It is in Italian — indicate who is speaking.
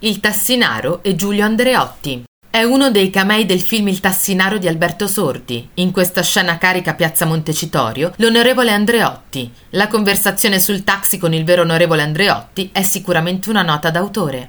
Speaker 1: Il Tassinaro e Giulio Andreotti. È uno dei camei del film Il Tassinaro di Alberto Sordi. In questa scena carica Piazza Montecitorio, l'onorevole Andreotti. La conversazione sul taxi con il vero onorevole Andreotti è sicuramente una nota d'autore.